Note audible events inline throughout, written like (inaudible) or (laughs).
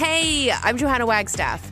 Hey, I'm Johanna Wagstaffe.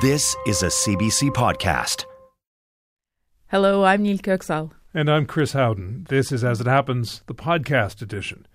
This is a CBC podcast. Hello, I'm Nil Köksal. And I'm Chris Howden. This is As It Happens, the podcast edition.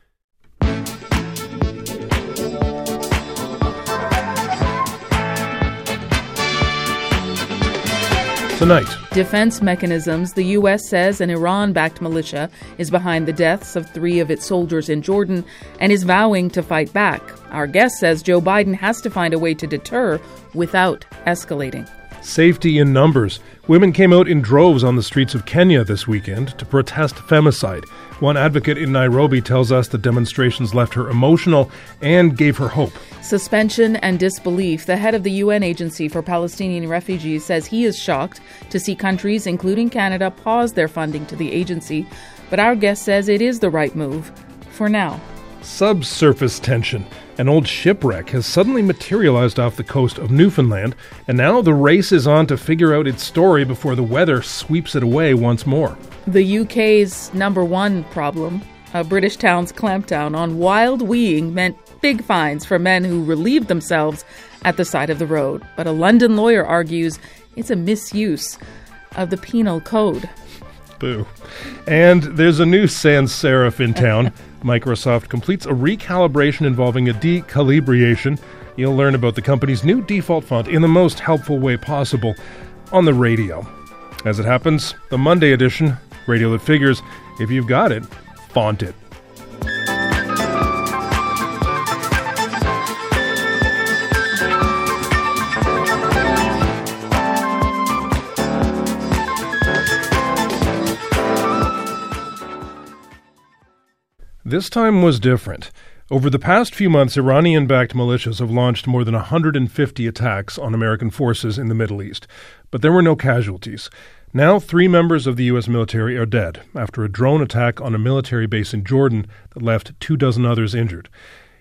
Tonight, Defense mechanisms. The U.S. says an Iran backed militia is behind the deaths of three of its soldiers in Jordan and is vowing to fight back. Our guest says Joe Biden has to find a way to deter without escalating. safety in numbers. Women came out in droves on the streets of Kenya this weekend to protest femicide. One advocate in Nairobi tells us the demonstrations left her emotional and gave her hope. Suspension and disbelief. The head of the UN Agency for Palestinian Refugees says he is shocked to see countries, including Canada, pause their funding to the agency. But our guest says it is the right move for now. Subsurface tension. An old shipwreck has suddenly materialized off the coast of Newfoundland, and now the race is on to figure out its story before the weather sweeps it away once more. The UK's number one problem, a British town's clampdown on wild weeing, meant big fines for men who relieved themselves at the side of the road. But a London lawyer argues it's a misuse of the penal code. Boo. And there's a new sans serif in town. (laughs) Microsoft completes a recalibration involving a decalibration. You'll learn about the company's new default font in the most helpful way possible on the radio. As it happens, the Monday edition, Radio That Figures, if you've got it, font it. This time was different. Over the past few months, Iranian backed militias have launched more than 150 attacks on American forces in the Middle East, but there were no casualties. Now, three members of the U.S. military are dead after a drone attack on a military base in Jordan that left two dozen others injured.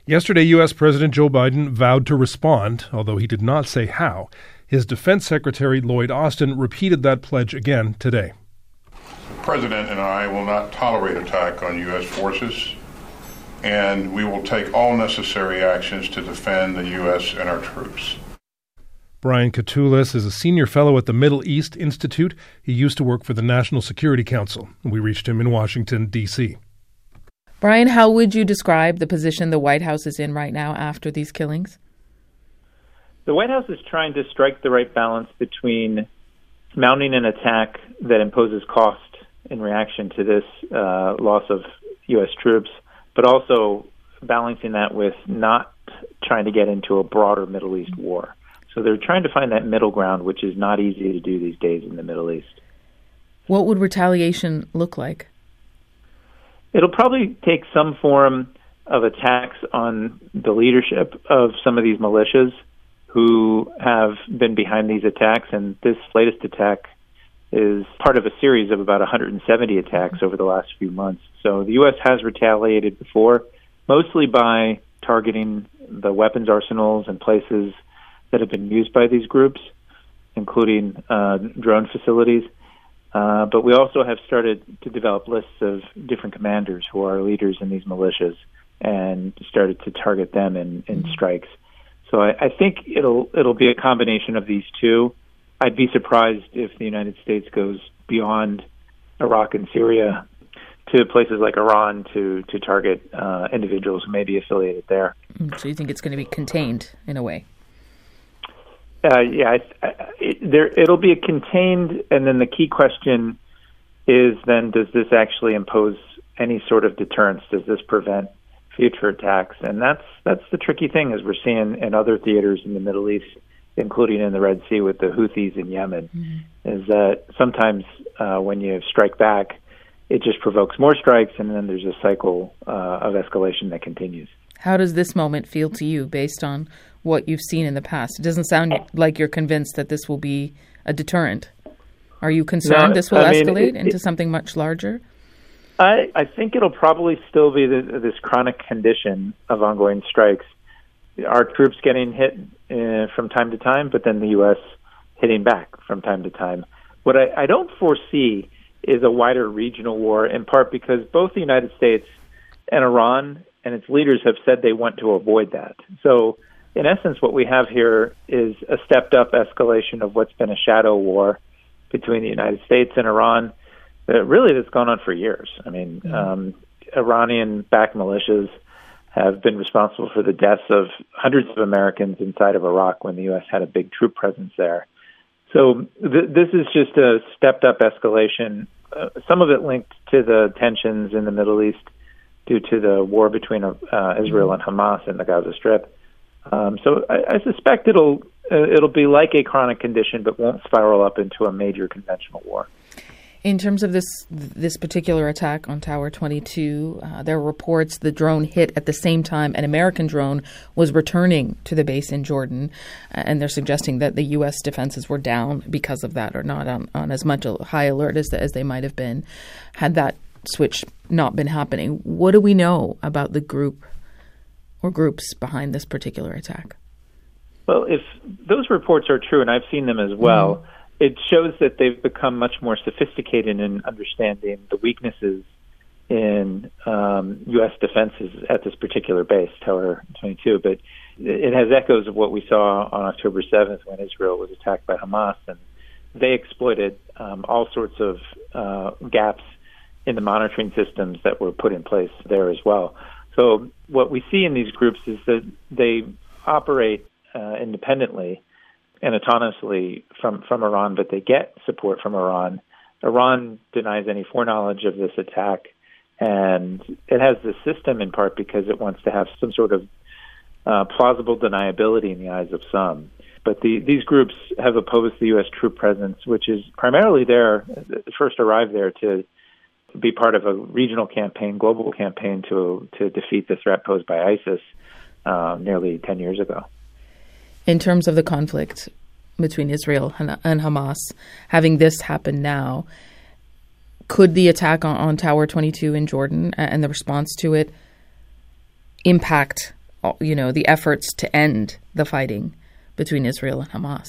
Yesterday, U.S. President Joe Biden vowed to respond, although he did not say how. His Defense Secretary Lloyd Austin repeated that pledge again today. The President and I will not tolerate attack on U.S. forces, and we will take all necessary actions to defend the U.S. and our troops. Brian Katulis is a senior fellow at the Middle East Institute. He used to work for the National Security Council. We reached him in Washington, D.C. Brian, how would you describe the position the White House is in right now after these killings? The White House is trying to strike the right balance between mounting an attack that imposes cost in reaction to this uh, loss of U.S. troops, but also balancing that with not trying to get into a broader Middle East war. So they're trying to find that middle ground, which is not easy to do these days in the Middle East. What would retaliation look like? It'll probably take some form of attacks on the leadership of some of these militias who have been behind these attacks. And this latest attack is part of a series of about 170 attacks over the last few months. So the U.S. has retaliated before, mostly by targeting the weapons arsenals and places that have been used by these groups, including uh, drone facilities. Uh, but we also have started to develop lists of different commanders who are leaders in these militias and started to target them in, in strikes. So I, I think it'll it'll be a combination of these two. I'd be surprised if the United States goes beyond Iraq and Syria to places like Iran to to target uh, individuals who may be affiliated there. So you think it's going to be contained in a way? Uh, yeah, I, I, it, there it'll be a contained, and then the key question is then does this actually impose any sort of deterrence? Does this prevent future attacks? And that's that's the tricky thing, as we're seeing in other theaters in the Middle East, including in the Red Sea with the Houthis in Yemen, mm-hmm. is that sometimes uh, when you strike back, it just provokes more strikes, and then there's a cycle uh, of escalation that continues. How does this moment feel to you, based on what you've seen in the past? It doesn't sound like you're convinced that this will be a deterrent. Are you concerned No, this will I mean, escalate it- into it- something much larger? I, I think it'll probably still be the, this chronic condition of ongoing strikes. Our troops getting hit uh, from time to time, but then the U.S. hitting back from time to time. What I, I don't foresee is a wider regional war, in part because both the United States and Iran and its leaders have said they want to avoid that. So, in essence, what we have here is a stepped up escalation of what's been a shadow war between the United States and Iran that really that's gone on for years. I mean, um, Iranian backed militias have been responsible for the deaths of hundreds of Americans inside of Iraq when the U.S. had a big troop presence there. So th- this is just a stepped up escalation, uh, some of it linked to the tensions in the Middle East due to the war between uh, Israel and Hamas in the Gaza Strip. Um, so I, I suspect it'll uh, it'll be like a chronic condition, but won't spiral up into a major conventional war. In terms of this this particular attack on Tower 22, uh, there are reports the drone hit at the same time an American drone was returning to the base in Jordan, uh, and they're suggesting that the U.S. defenses were down because of that, or not on, on as much a high alert as as they might have been, had that switch not been happening. What do we know about the group or groups behind this particular attack? Well, if those reports are true, and I've seen them as well, it shows that they've become much more sophisticated in understanding the weaknesses in um, U.S. defenses at this particular base, Tower 22. But it has echoes of what we saw on October 7th when Israel was attacked by Hamas, and they exploited um, all sorts of uh, gaps in the monitoring systems that were put in place there as well. So what we see in these groups is that they operate uh, independently and autonomously from, from Iran, but they get support from Iran. Iran denies any foreknowledge of this attack, and it has this system in part because it wants to have some sort of uh, plausible deniability in the eyes of some. But the, these groups have opposed the U.S. troop presence, which is primarily there, first arrived there to be part of a regional campaign, global campaign to to defeat the threat posed by ISIS uh, nearly 10 years ago. In terms of the conflict between Israel and, and Hamas, having this happen now, could the attack on, on Tower 22 in Jordan and the response to it impact, you know, the efforts to end the fighting between Israel and Hamas?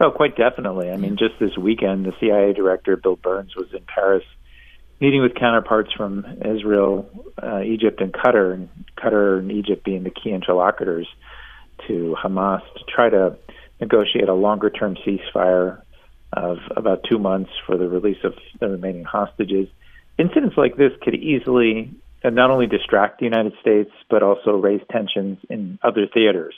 Oh, quite definitely. I mean, just this weekend, the CIA director Bill Burns was in Paris meeting with counterparts from Israel, uh, Egypt, and Qatar, and Qatar and Egypt being the key interlocutors to Hamas to try to negotiate a longer term ceasefire of about two months for the release of the remaining hostages. Incidents like this could easily uh, not only distract the United States, but also raise tensions in other theaters.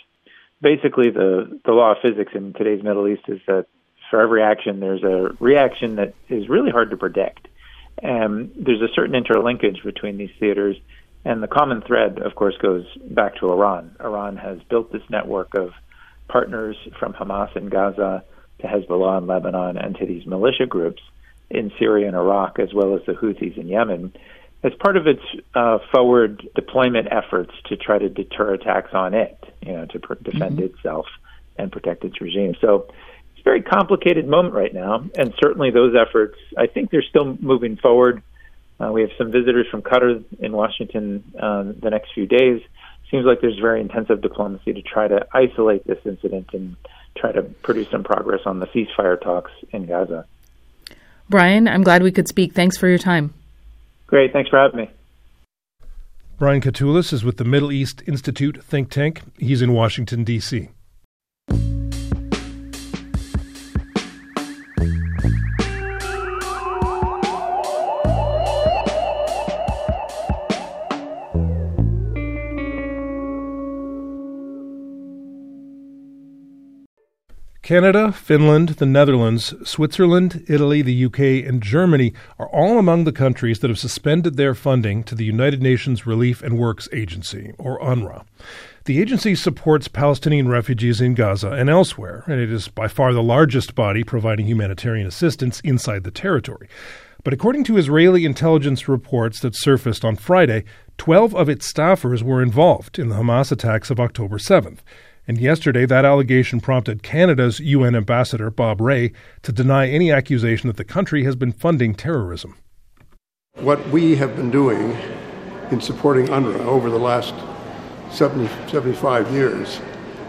Basically, the, the law of physics in today's Middle East is that for every action, there's a reaction that is really hard to predict. And there's a certain interlinkage between these theaters. And the common thread, of course, goes back to Iran. Iran has built this network of partners from Hamas in Gaza to Hezbollah in Lebanon and to these militia groups in Syria and Iraq, as well as the Houthis in Yemen, as part of its uh, forward deployment efforts to try to deter attacks on it, you know, to pr- defend itself and protect its regime. So it's a very complicated moment right now, and certainly those efforts, I think they're still moving forward. Uh, we have some visitors from Qatar in Washington uh, the next few days. Seems like there's very intensive diplomacy to try to isolate this incident and try to produce some progress on the ceasefire talks in Gaza. Brian, I'm glad we could speak. Thanks for your time. Great. Thanks for having me. Brian Katulis is with the Middle East Institute think tank. He's in Washington, D.C. Canada, Finland, the Netherlands, Switzerland, Italy, the UK, and Germany are all among the countries that have suspended their funding to the United Nations Relief and Works Agency, or UNRWA. The agency supports Palestinian refugees in Gaza and elsewhere, and it is by far the largest body providing humanitarian assistance inside the territory. But according to Israeli intelligence reports that surfaced on Friday, 12 of its staffers were involved in the Hamas attacks of October 7th. And yesterday, that allegation prompted Canada's UN ambassador, Bob Rae, to deny any accusation that the country has been funding terrorism. What we have been doing in supporting UNRWA over the last 70, 75 years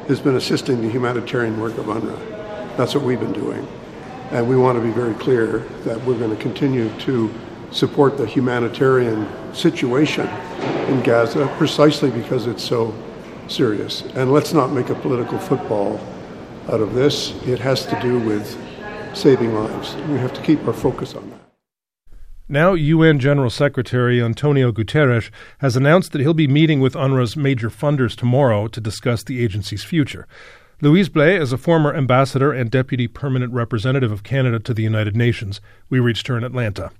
has been assisting the humanitarian work of UNRWA. That's what we've been doing. And we want to be very clear that we're going to continue to support the humanitarian situation in Gaza precisely because it's so serious. And let's not make a political football out of this. It has to do with saving lives. We have to keep our focus on that. Now, UN General Secretary Antonio Guterres has announced that he'll be meeting with UNRWA's major funders tomorrow to discuss the agency's future. Louise Blais is a former ambassador and deputy permanent representative of Canada to the United Nations. We reached her in Atlanta.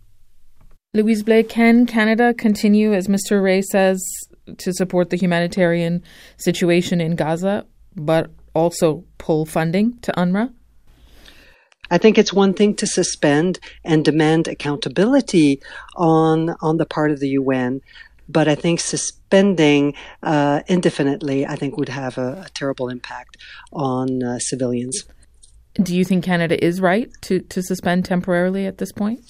Louise Blais, can Canada continue, as Mr. Rae says, to support the humanitarian situation in Gaza, but also pull funding to UNRWA? I think it's one thing to suspend and demand accountability on on the part of the UN, but I think suspending uh, indefinitely, I think, would have a, a terrible impact on uh, civilians. Do you think Canada is right to, to suspend temporarily at this point?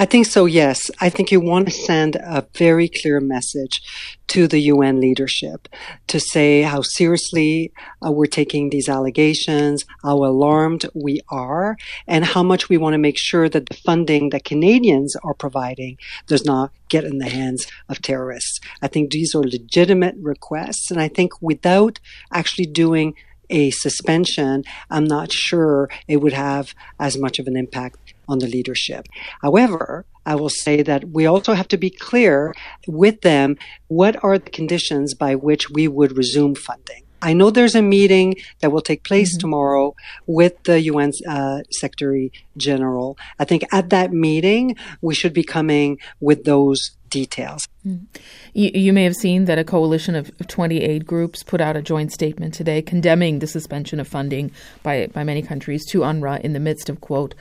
I think so, yes. I think you want to send a very clear message to the UN leadership to say how seriously uh, we're taking these allegations, how alarmed we are, and how much we want to make sure that the funding that Canadians are providing does not get in the hands of terrorists. I think these are legitimate requests, and I think without actually doing a suspension, I'm not sure it would have as much of an impact on the leadership. However, I will say that we also have to be clear with them what are the conditions by which we would resume funding. I know there's a meeting that will take place mm-hmm. tomorrow with the UN uh, Secretary General. I think at that meeting, we should be coming with those details. Mm. You, you, may have seen that a coalition of 28 groups put out a joint statement today condemning the suspension of funding by, by many countries to UNRWA in the midst of, quote,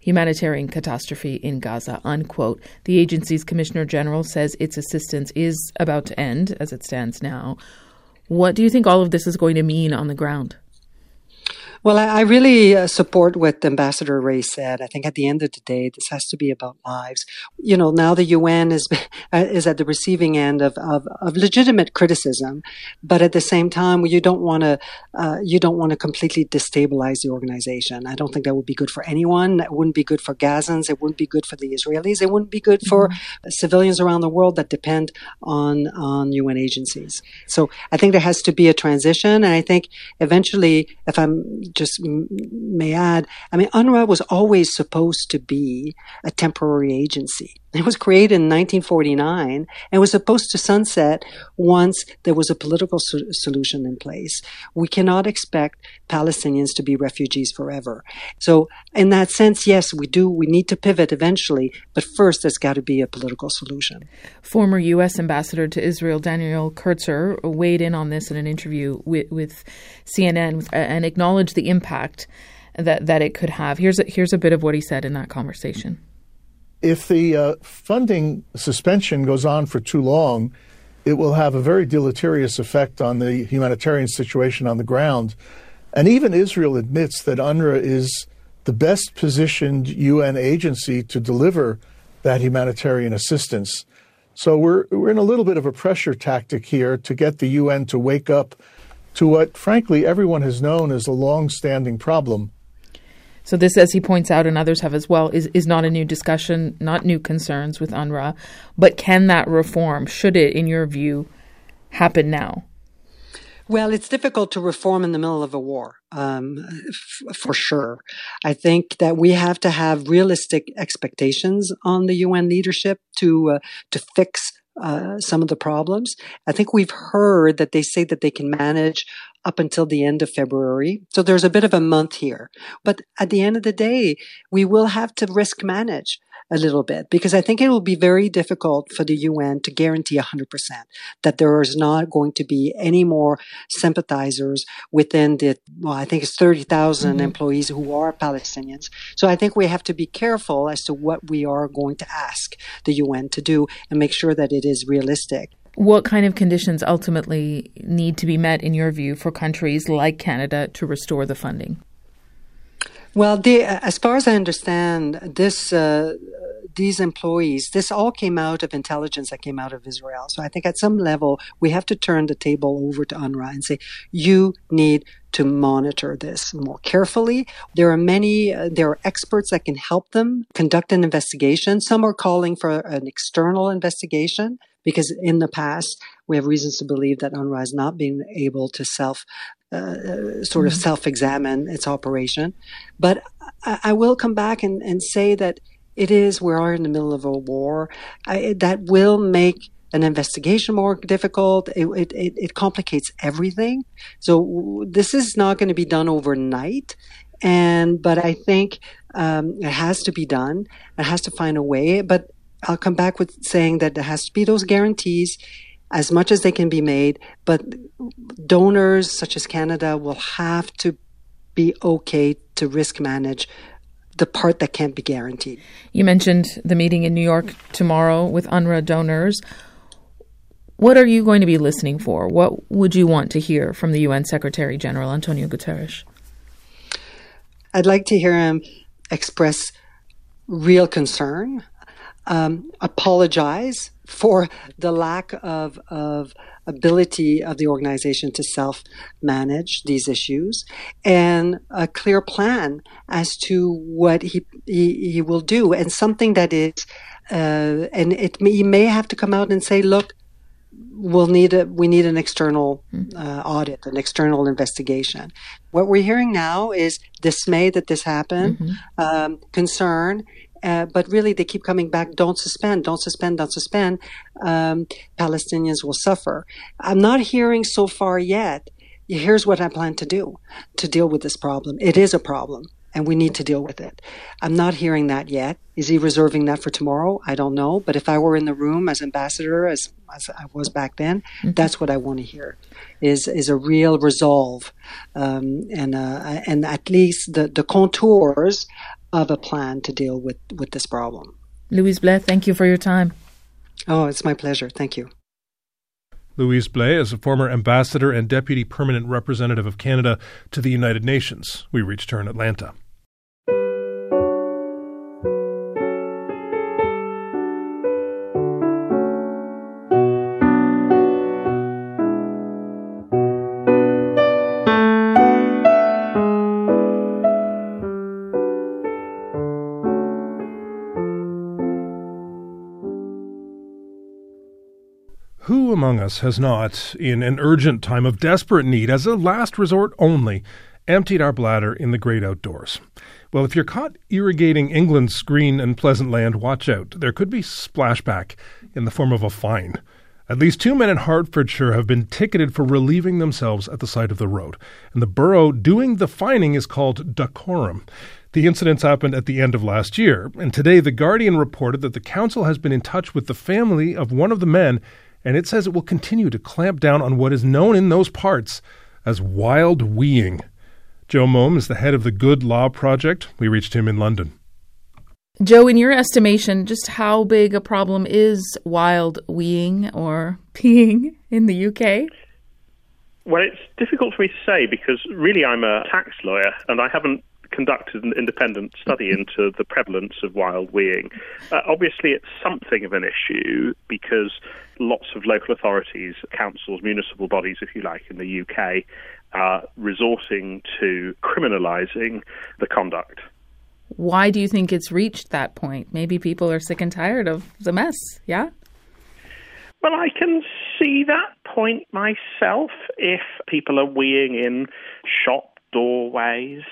humanitarian catastrophe in Gaza, unquote. The agency's commissioner general says its assistance is about to end as it stands now. What do you think all of this is going to mean on the ground? Well, I, really uh, support what Ambassador Rae said. I think at the end of the day, this has to be about lives. You know, now the UN is (laughs) uh, is at the receiving end of, of, of legitimate criticism, but at the same time, you don't want to uh, you don't want to completely destabilize the organization. I don't think that would be good for anyone. It wouldn't be good for Gazans. It wouldn't be good for the Israelis. It wouldn't be good for mm-hmm. civilians around the world that depend on on UN agencies. So I think there has to be a transition, and I think eventually, if I'm just may add, I mean, UNRWA was always supposed to be a temporary agency. It was created in 1949 and was supposed to sunset once there was a political so- solution in place. We cannot expect Palestinians to be refugees forever. So, in that sense, yes, we do. We need to pivot eventually, but first, there's got to be a political solution. Former U.S. Ambassador to Israel Daniel Kurtzer weighed in on this in an interview with, with CNN and acknowledged the impact that, that it could have. Here's a, here's a bit of what he said in that conversation if the uh, funding suspension goes on for too long, it will have a very deleterious effect on the humanitarian situation on the ground. And even Israel admits that UNRWA is the best positioned UN agency to deliver that humanitarian assistance. So we're, we're in a little bit of a pressure tactic here to get the UN to wake up to what, frankly, everyone has known as a long standing problem so this, as he points out, and others have as well, is, is not a new discussion, not new concerns with UNRWA. But can that reform, should it, in your view, happen now? Well, it's difficult to reform in the middle of a war, um, f- for sure. I think that we have to have realistic expectations on the UN leadership to uh, to fix uh, some of the problems. I think we've heard that they say that they can manage up until the end of February. So there's a bit of a month here. But at the end of the day, we will have to risk manage a little bit because I think it will be very difficult for the UN to guarantee 100% that there is not going to be any more sympathizers within the, well, I think it's 30,000 mm-hmm. employees who are Palestinians. So I think we have to be careful as to what we are going to ask the UN to do and make sure that it is realistic. What kind of conditions ultimately need to be met, in your view, for countries like Canada to restore the funding? Well, the, as far as I understand, this uh, these employees, this all came out of intelligence that came out of Israel. So I think at some level we have to turn the table over to UNRWA and say, you need to monitor this more carefully. There are many, uh, there are experts that can help them conduct an investigation. Some are calling for an external investigation because in the past we have reasons to believe that UNRWA has not been able to self uh, sort of mm-hmm. self-examine its operation. But I, I will come back and, and, say that it is we are in the middle of a war I, that will make an investigation more difficult. It, it, it, it complicates everything. So this is not going to be done overnight. And, but I think, um, it has to be done. It has to find a way. But I'll come back with saying that there has to be those guarantees as much as they can be made, but donors such as Canada will have to be okay to risk manage the part that can't be guaranteed. You mentioned the meeting in New York tomorrow with UNRWA donors. What are you going to be listening for? What would you want to hear from the UN Secretary General Antonio Guterres? I'd like to hear him express real concern, um, apologize for the lack of, of ability of the organization to self manage these issues and a clear plan as to what he, he, he will do and something that is, uh, and it may, he may have to come out and say, look, we'll need a, we need an external uh, audit, an external investigation. What we're hearing now is dismay that this happened, mm-hmm. um, concern, uh, but really, they keep coming back. Don't suspend, don't suspend, don't suspend. Um, Palestinians will suffer. I'm not hearing so far yet. Here's what I plan to do to deal with this problem. It is a problem, and we need to deal with it. I'm not hearing that yet. Is he reserving that for tomorrow? I don't know. But if I were in the room as ambassador, as, as I was back then, mm-hmm. that's what I want to hear. Is is a real resolve, um, and uh, and at least the the contours of a plan to deal with, with this problem. Louise Blais, thank you for your time. Oh, it's my pleasure. Thank you. Louise Blais is a former ambassador and deputy permanent representative of Canada to the United Nations. We reached her in Atlanta. Among us has not, in an urgent time of desperate need, as a last resort only, emptied our bladder in the great outdoors? Well, if you're caught irrigating England's green and pleasant land, watch out. There could be splashback in the form of a fine. At least two men in Hertfordshire have been ticketed for relieving themselves at the side of the road, and the borough doing the fining is called Dacorum. The incidents happened at the end of last year, and today The Guardian reported that the council has been in touch with the family of one of the men and it says it will continue to clamp down on what is known in those parts as wild weeing. Joe Maugham is the head of the Good Law Project. We reached him in London. Joe, in your estimation, just how big a problem is wild weeing or (laughs) peeing in the UK? Well, it's difficult for me to say because really I'm a tax lawyer and I haven't conducted an independent study (laughs) into the prevalence of wild weeing. Uh, obviously, it's something of an issue because lots of local authorities, councils, municipal bodies, if you like, in the UK are resorting to criminalising the conduct. Why do you think it's reached that point? Maybe people are sick and tired of the mess, yeah? Well, I can see that point myself if people are weeing in shop doorways.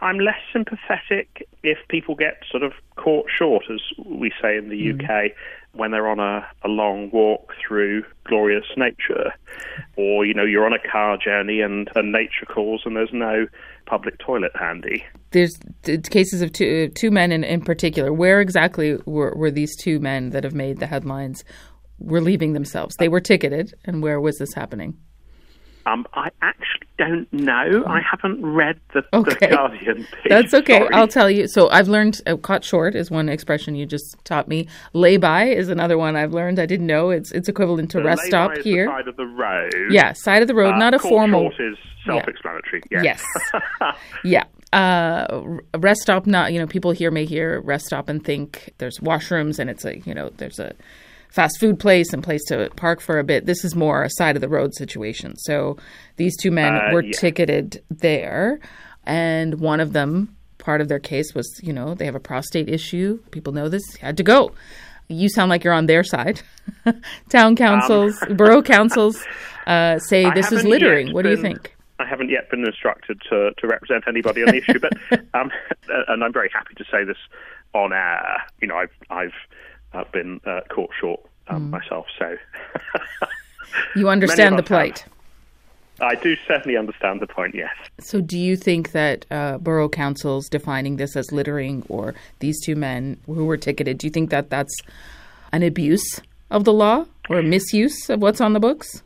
I'm less sympathetic if people get sort of caught short, as we say in the mm. UK, when they're on a, a long walk through glorious nature, or you know you're on a car journey and, and nature calls and there's no public toilet handy. There's cases of two two men in, in particular. Where exactly were, were these two men that have made the headlines Were relieving themselves? They were ticketed, and where was this happening? Um, I actually don't know. I haven't read the, Okay. the Guardian piece. That's okay. sorry. I'll tell you. So I've learned uh, caught short is one expression you just taught me. Lay by is another one I've learned. I didn't know it's it's equivalent to rest stop here. Side of the road. Yeah, side of the road, Uh, not a formal. short is self-explanatory. Yes. Yes. (laughs) Yeah. Uh, rest stop, not, you know, people here may hear rest stop and think there's washrooms and it's a, you know, there's a fast food place and place to park for a bit. This is more a side of the road situation. So these two men Uh, were yeah. ticketed there and one of them, part of their case was, you know, they have a prostate issue. People know this, had to go. You sound like you're on their side. (laughs) Town councils, (laughs) borough councils uh, say Um, I this is littering. What do you think? I haven't yet been instructed to, to represent anybody on the issue, but (laughs) um, and I'm very happy to say this on air. You know, I've I've uh, been uh, caught short um, myself, so (laughs) You understand the us have. I do certainly understand the point. Yes. So, do you think that uh, borough councils defining this as littering or these two men who were ticketed, do you think that that's an abuse of the law or a misuse of what's on the books?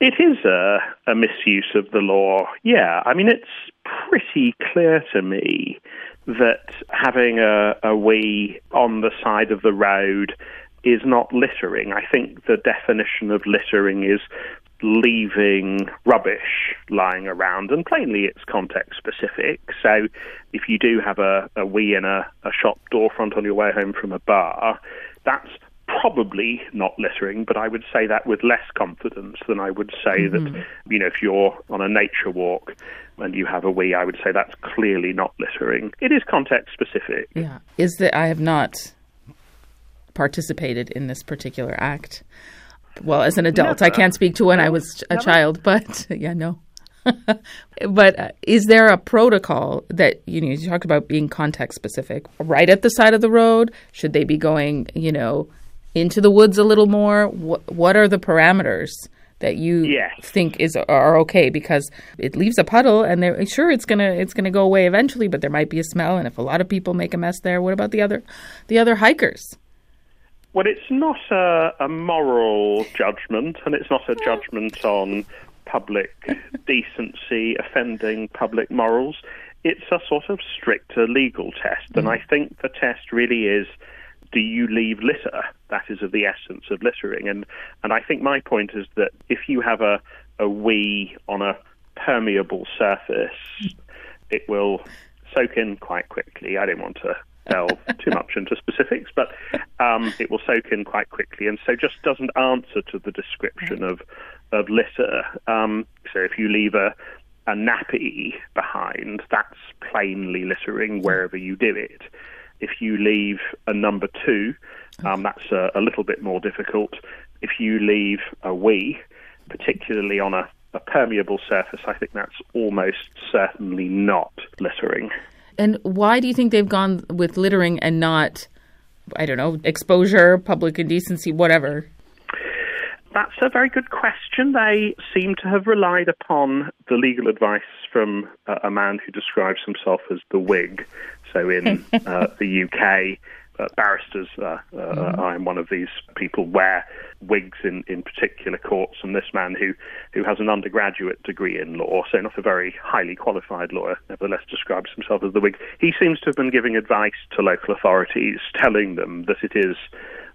It is a, a misuse of the law. Yeah, I mean, it's pretty clear to me that having a, a wee on the side of the road is not littering. I think the definition of littering is leaving rubbish lying around, and plainly it's context specific. So if you do have a, a wee in a, a shop door front on your way home from a bar, that's probably not littering, but I would say that with less confidence than I would say that, you know, if you're on a nature walk and you have a wee, I would say that's clearly not littering. It is context specific. Yeah. Is that I have not participated in this particular act. Well, as an adult, I can't speak to when I was a child, (laughs) but yeah, no. (laughs) but uh, is there a protocol that you know you talked about being context specific right at the side of the road should they be going you know into the woods a little more? What what are the parameters that you Yes. think is are okay? Because it leaves a puddle and they're sure it's going to it's to go away eventually but there might be a smell and if a lot of people make a mess there what about the other the other hikers? Well, it's not a, a moral judgment, and it's not a judgment on public decency offending public morals. It's a sort of stricter legal test, and hmm. I think the test really is do you leave litter? That is of the essence of littering. And, and I think my point is that if you have a, a wee on a permeable surface, it will soak in quite quickly. I don't want to delve (laughs) too much into specifics, but um, it will soak in quite quickly, and so just doesn't answer to the description of of litter. Um, so if you leave a a nappy behind, that's plainly littering wherever you do it. If you leave a number two, um, that's a, a little bit more difficult. If you leave a wee, particularly on a, a permeable surface, I think that's almost certainly not littering. and why do you think they've gone with littering and not i don't know exposure public indecency whatever That's a very good question. They seem to have relied upon the legal advice from uh, a man who describes himself as the Wig. So in (laughs) uh, the UK, uh, barristers, uh, uh, I'm one of these people, wear wigs in, in particular courts. And this man, who, who has an undergraduate degree in law, so not a very highly qualified lawyer, nevertheless describes himself as the Wig, he seems to have been giving advice to local authorities, telling them that it is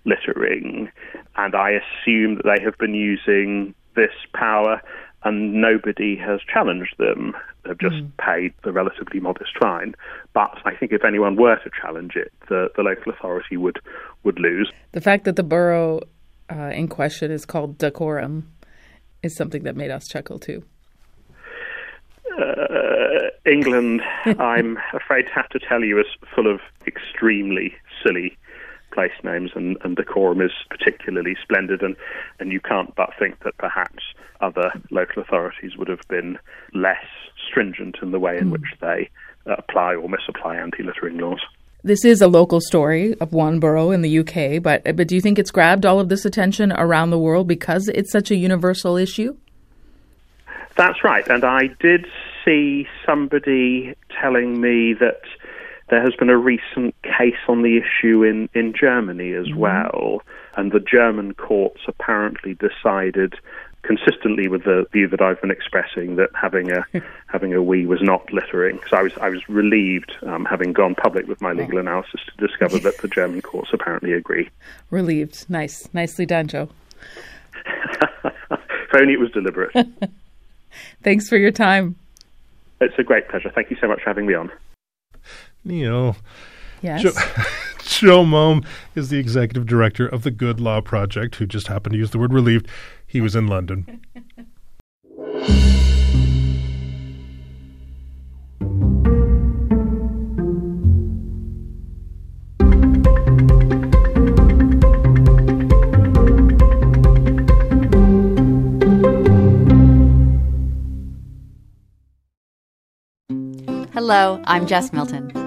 littering. And I assume that they have been using this power and nobody has challenged them. They've just paid the relatively modest fine. But I think if anyone were to challenge it, the, the local authority would, would lose. the fact that the borough uh, in question is called Dacorum is something that made us chuckle too Uh, England, (laughs) I'm afraid to have to tell you, is full of extremely silly place names, and, and Dacorum is particularly splendid. And, and you can't but think that perhaps other local authorities would have been less stringent in the way in which they uh, apply or misapply anti littering laws. this is a local story of one borough in the UK but but do you think it's grabbed all of this attention around the world because it's such a universal issue That's right. And I did see somebody telling me that there has been a recent case on the issue in, in Germany as well. And the German courts apparently decided consistently with the view that I've been expressing that having a (laughs) having a wee was not littering. So I was I was relieved, um, having gone public with my legal analysis, to discover that the German courts apparently agree. (laughs) Relieved. Nice, nicely done, Joe. (laughs) if only it was deliberate. Thanks for your time. It's a great pleasure. Thank you so much for having me on. Nil. Yes. (laughs) Joe, Joe Maugham is the executive director of the Good Law Project, who just happened to use the word relieved. He was in London. Hello, I'm Jess Milton.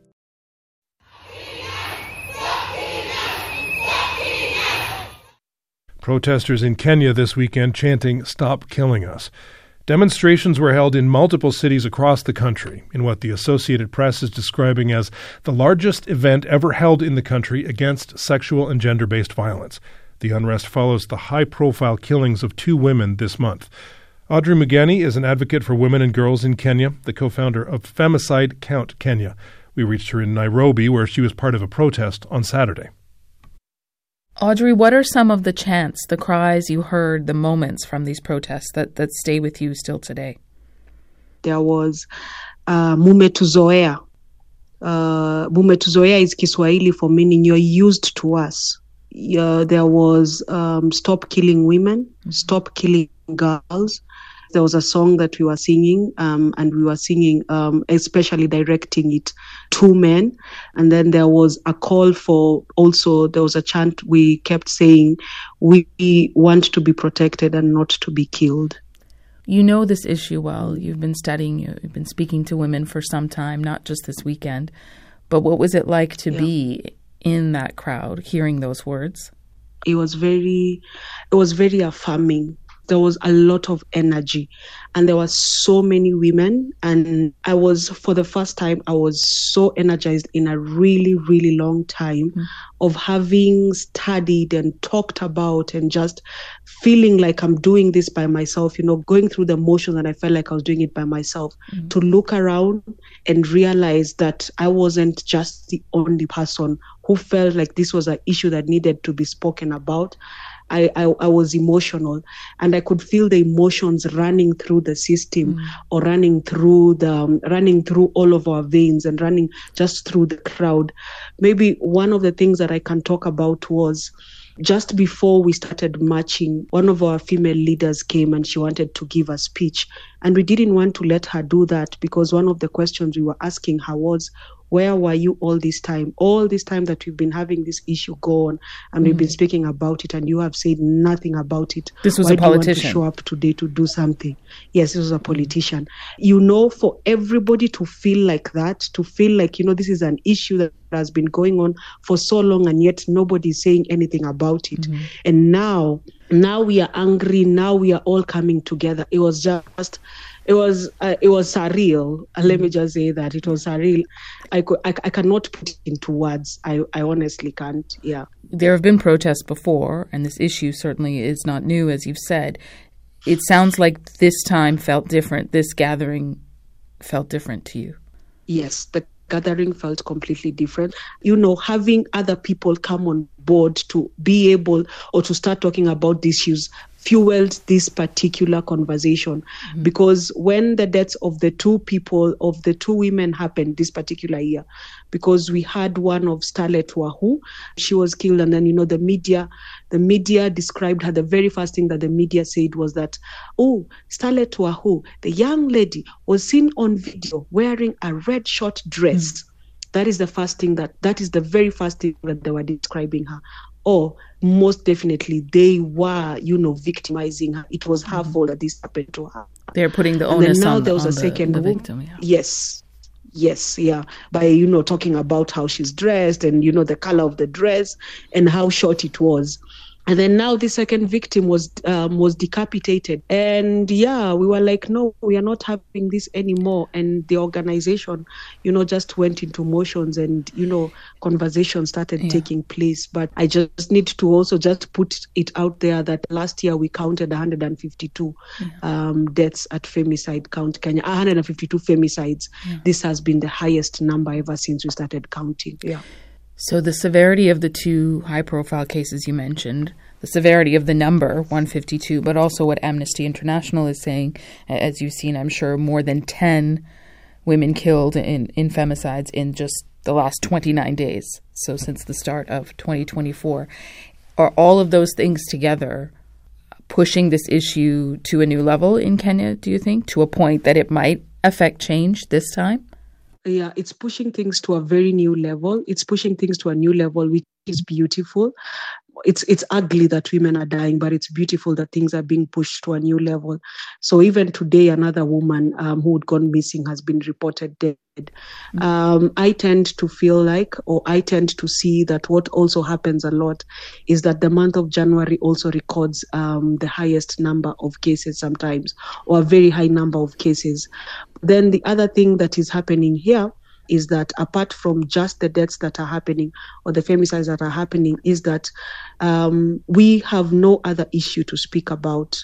Protesters in Kenya this weekend chanting, Stop Killing Us. Demonstrations were held in multiple cities across the country in what the Associated Press is describing as the largest event ever held in the country against sexual and gender based violence. The unrest follows the high profile killings of two women this month. Audrey Mugeni is an advocate for women and girls in Kenya, the co founder of Femicide Count Kenya. We reached her in Nairobi, where she was part of a protest on Saturday. Audrey, what are some of the chants, the cries you heard, the moments from these protests that, that stay with you still today? There was uh, mume tuzoea. Uh, mume tuzoea is Kiswahili for meaning you're used to us. Uh, there was um, stop killing women, mm-hmm. stop killing girls, there was a song that we were singing, um, and we were singing, um, especially directing it to men. And then there was a call for also, there was a chant we kept saying, we want to be protected and not to be killed. You know this issue well. You've been studying, you've been speaking to women for some time, not just this weekend. But what was it like to yeah. be in that crowd, hearing those words? It was very, it was very affirming there was a lot of energy and there were so many women and i was for the first time i was so energized in a really really long time mm. of having studied and talked about and just feeling like i'm doing this by myself you know going through the motions and i felt like i was doing it by myself mm. to look around and realize that i wasn't just the only person who felt like this was an issue that needed to be spoken about I, I, I, was emotional and I could feel the emotions running through the system mm. or running through the um, running through all of our veins and running just through the crowd. Maybe one of the things that I can talk about was just before we started marching, one of our female leaders came and she wanted to give a speech. And we didn't want to let her do that because one of the questions we were asking her was, where were you all this time? All this time that we've been having this issue go on and mm. we've been mm. speaking about it and you have said nothing about it. This was Why a politician. show up today to do something. Yes, this was a politician. You know, for everybody to feel like that, to feel like, you know, this is an issue that has been going on for so long and yet nobody is saying anything about it. Mm-hmm. And now, now we are angry. Now we are all coming together. It was just it was uh, it was surreal. Uh, let me mm. just say that it was surreal. I, could, I, I cannot put it into words. I, I honestly can't. Yeah. There have been protests before, and this issue certainly is not new, as you've said. It sounds like this time felt different. This gathering felt different to you. Yes, the gathering felt completely different. You know, having other people come on board to be able or to start talking about these issues fueled this particular conversation mm-hmm. because when the deaths of the two people of the two women happened this particular year because we had one of Starlet Wahu she was killed and then you know the media the media described her the very first thing that the media said was that oh Starlet Wahu the young lady was seen on video wearing a red short dress mm-hmm. That is the first thing that that is the very first thing that they were describing her. oh, most definitely they were, you know, victimizing her. It was her Mhm. fault that this happened to her. They're putting the onus And then now on, there was a the, second the victim. Yeah. Yes. Yes, yeah. By, you know, talking about how she's dressed and, you know, the color of the dress and how short it was. And then now the second victim was um, was decapitated, and yeah, we were like, no, we are not having this anymore. And the organization, you know, just went into motions, and you know, conversations started Yeah. taking place. But I just need to also just put it out there that last year we counted 152 um, deaths at femicide count Kenya, 152 femicides. This has been the highest number ever since we started counting. Yeah. So the severity of the two high-profile cases you mentioned, the severity of the number 152, but also what Amnesty International is saying, as you've seen, I'm sure more than 10 women killed in in femicides in just the last 29 days. So since the start of 2024, are all of those things together pushing this issue to a new level in Kenya? Do you think to a point that it might affect change this time? Yeah it's pushing things to a very new level. It's pushing things to a new level which is beautiful it's it's ugly that women are dying but it's beautiful that things are being pushed to a new level. So even today another woman um, who had gone missing has been reported dead. Um, i tend to feel like or i tend to see that what also happens a lot is that the month of january also records um, the highest number of cases sometimes or a very high number of cases. Then the other thing that is happening here is that apart from just the deaths that are happening or the femicides that are happening, is that um, we have no other issue to speak about.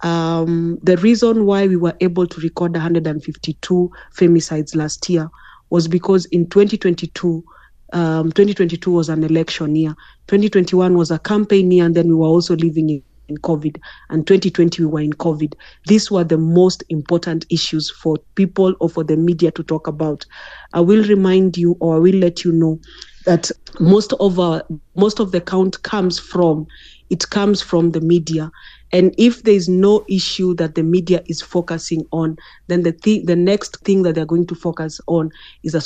Um, the reason why we were able to record 152 femicides last year was because in 2022, um, 2022 was an election year. 2021 was a campaign year, and then we were also living in COVID, and 2020 we were in COVID. These were the most important issues for people or for the media to talk about. I will remind you, or I will let you know, that most of our most of the count comes from it comes from the media. And if there is no issue that the media is focusing on, then the th- the next thing that they're going to focus on is a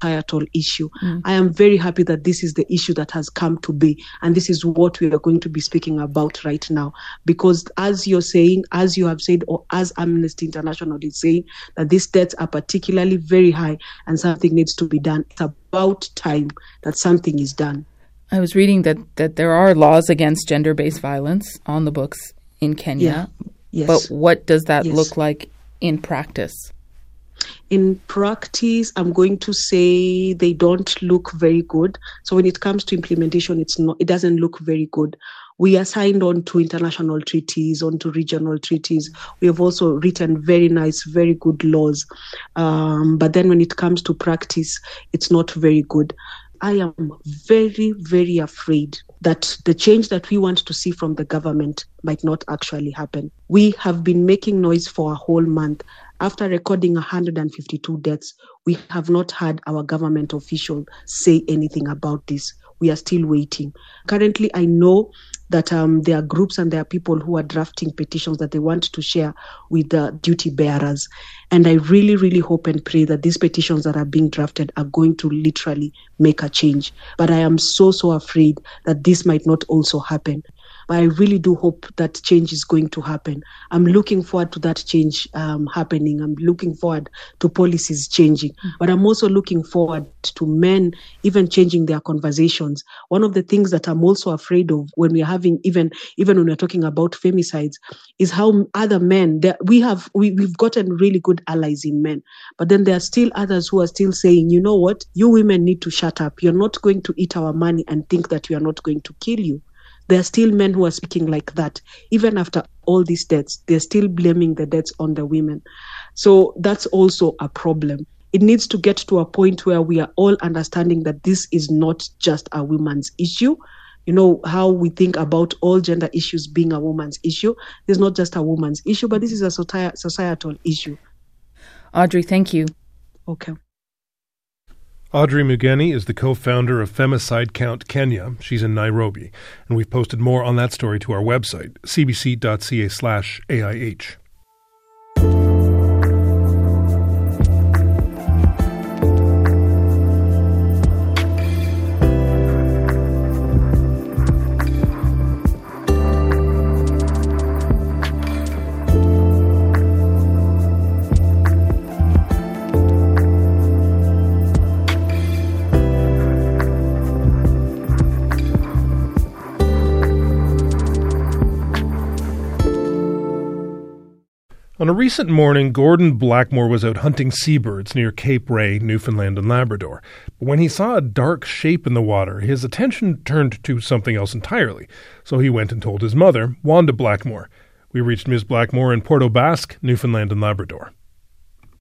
societal issue. Mm. I am very happy that this is the issue that has come to be, and this is what we are going to be speaking about right now. Because as you're saying, as you have said, or as Amnesty International is saying, that these deaths are particularly very high, and something needs to be done. It's about time that something is done. I was reading that, that there are laws against gender based violence on the books in Kenya. Yes. But what does that Yes. look like in practice? In practice i'm going to say they don't look very good. So when it comes to implementation it's not it doesn't look very good. We are signed on to international treaties onto regional treaties. We have also written very nice very good laws. Um, but then when it comes to practice it's not very good. I am very, very afraid that the change that we want to see from the government might not actually happen. We have been making noise for a whole month. After recording 152 deaths, we have not had our government official say anything about this. We are still waiting. Currently, I know that um, there are groups and there are people who are drafting petitions that they want to share with the duty bearers. And I really, really hope and pray that these petitions that are being drafted are going to literally make a change. But I am so, so afraid that this might not also happen. But I really do hope that change is going to happen. I'm looking forward to that change um, happening. I'm looking forward to policies changing. But I'm also looking forward to men even changing their conversations. One of the things that I'm also afraid of when we're having even even when we're talking about femicides is how other men that we have we, we've gotten really good allies in men. But then there are still others who are still saying, you know what, you women need to shut up. You're not going to eat our money and think that we are not going to kill you there are still men who are speaking like that. Even after all these deaths, they're still blaming the deaths on the women. So that's also a problem. It needs to get to a point where we are all understanding that this is not just a woman's issue. You know, how we think about all gender issues being a woman's issue. It's not just a woman's issue, but this is a societal issue. Audrey, thank you. Okay. Audrey Mugeni is the co-founder of Femicide Count Kenya. She's in Nairobi, and we've posted more on that story to our website, cbc.ca/aih. On a recent morning, Gordon Blackmore was out hunting seabirds near Cape Ray, Newfoundland and Labrador. But when he saw a dark shape in the water, his attention turned to something else entirely. So he went and told his mother, Wanda Blackmore. We reached Ms. Blackmore in Port aux Basques, Newfoundland and Labrador.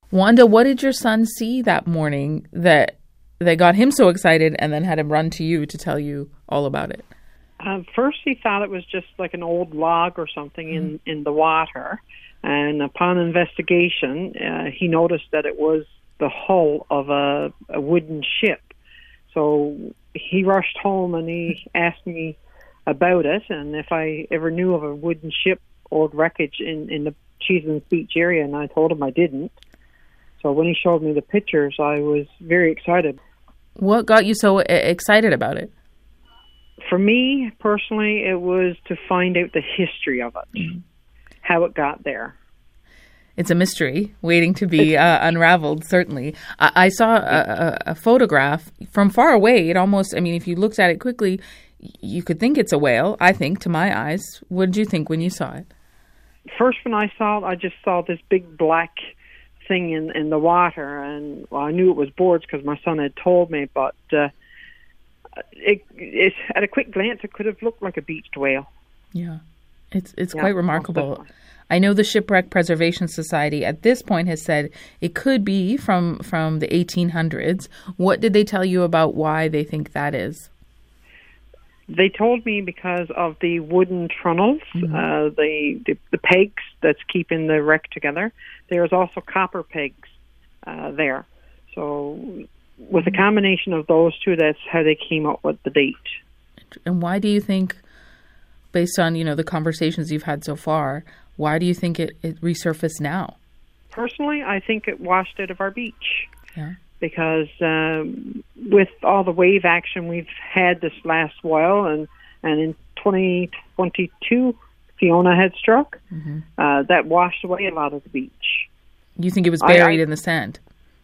Wanda, what did your son see that morning that that got him so excited and then had him run to you to tell you all about it? Um, first, he thought it was just like an old log or something in, mm. in the water. And upon investigation, uh, he noticed that it was the hull of a, a wooden ship. So he rushed home and he asked me about it and if I ever knew of a wooden ship, old wreckage in, in the Cheeseman's Beach area, and I told him I didn't. So when he showed me the pictures, I was very excited. What got you so excited about it? For me personally, it was to find out the history of it. Mm-hmm how it got there. It's a mystery waiting to be uh, unraveled, certainly. I, I saw a, a, a, photograph from far away. It almost, I mean, if you looked at it quickly, you could think it's a whale, I think, to my eyes. What did you think when you saw it? First, when I saw it, I just saw this big black thing in, in the water, and well, I knew it was boards because my son had told me, but uh, it, it, at a quick glance, it could have looked like a beached whale. Yeah. It's it's yeah, quite remarkable. I know the Shipwreck Preservation Society at this point has said it could be from from the 1800s. What did they tell you about why they think that is? They told me because of the wooden trunnels, mm-hmm. uh, the, the, the pegs that's keeping the wreck together. There's also copper pegs uh, there. So, with a mm-hmm. combination of those two, that's how they came up with the date. And why do you think based on you know the conversations you've had so far, why do you think it, it resurfaced now? Personally, I think it washed out of our beach. Yeah. Because um, with all the wave action we've had this last while, and and in 2022, Fiona had struck, mm-hmm. uh, that washed away a lot of the beach. You think it was buried I, in the sand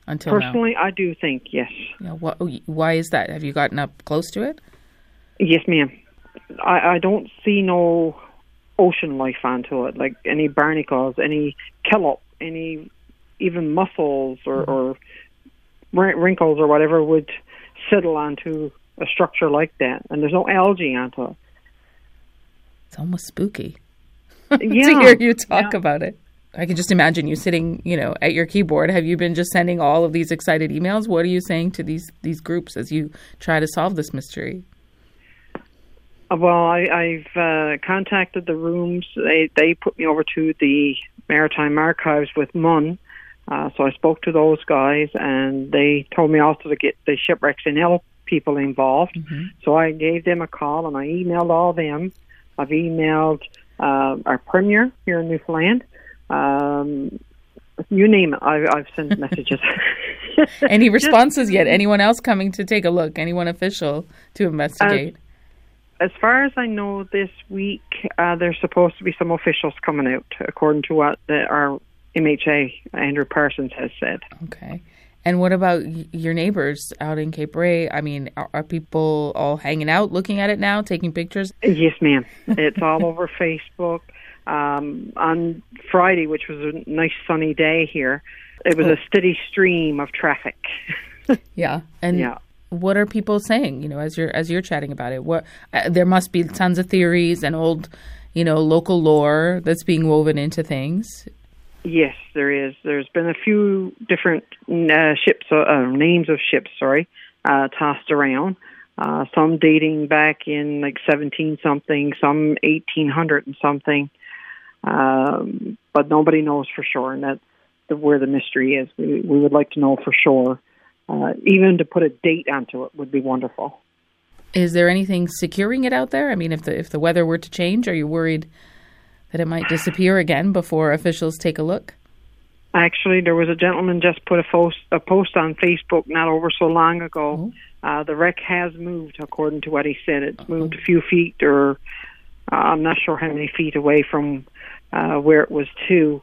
until personally, now? I do think yes. Yeah, what, why is that? Have you gotten up close to it? Yes, ma'am. I, I don't see no ocean life onto it, like any barnacles, any kelp, any even mussels or, mm-hmm. or wrinkles or whatever would settle onto a structure like that. And there's no algae onto it. It's almost spooky (laughs) yeah, to hear you talk yeah. about it. I can just imagine you sitting, you know, at your keyboard. Have you been just sending all of these excited emails? What are you saying to these these groups as you try to solve this mystery? Uh, well, I, I've uh, contacted the rooms. They they put me over to the Maritime Archives with MUN. Uh, so I spoke to those guys, and they told me also to get the shipwrecks and L people involved. Mm-hmm. So I gave them a call, and I emailed all them. I've emailed uh, our premier here in Newfoundland. Um, you name it, I, I've sent (laughs) messages. Any (laughs) responses Just, yet? Anyone else coming to take a look? Anyone official to investigate? As far as I know, this week uh, there's supposed to be some officials coming out, according to what the, our MHA Andrew Parsons has said. Okay. And what about your neighbors out in Cape Ray? I mean, are, are, people all hanging out, looking at it now, taking pictures? Yes, ma'am. It's all (laughs) over Facebook. Um, on Friday, which was a nice sunny day here, it was oh. a steady stream of traffic. (laughs) yeah, and yeah what are people saying? You know, as you're as you're chatting about it, what uh, there must be tons of theories and old, you know, local lore that's being woven into things. Yes, there is. There's been a few different uh, ships, uh, uh, names of ships, sorry, uh, tossed around. Uh, some dating back in like 17 something, some 1800 and something. Um, but nobody knows for sure, and that's where the mystery is. We, we would like to know for sure uh, even to put a date onto it would be wonderful. Is there anything securing it out there? I mean, if the if the weather were to change, are you worried that it might disappear again before officials take a look? Actually, there was a gentleman just put a post a post on Facebook not over so long ago. Oh. Uh, the wreck has moved, according to what he said. It's oh. moved a few feet, or uh, I'm not sure how many feet away from uh, where it was to.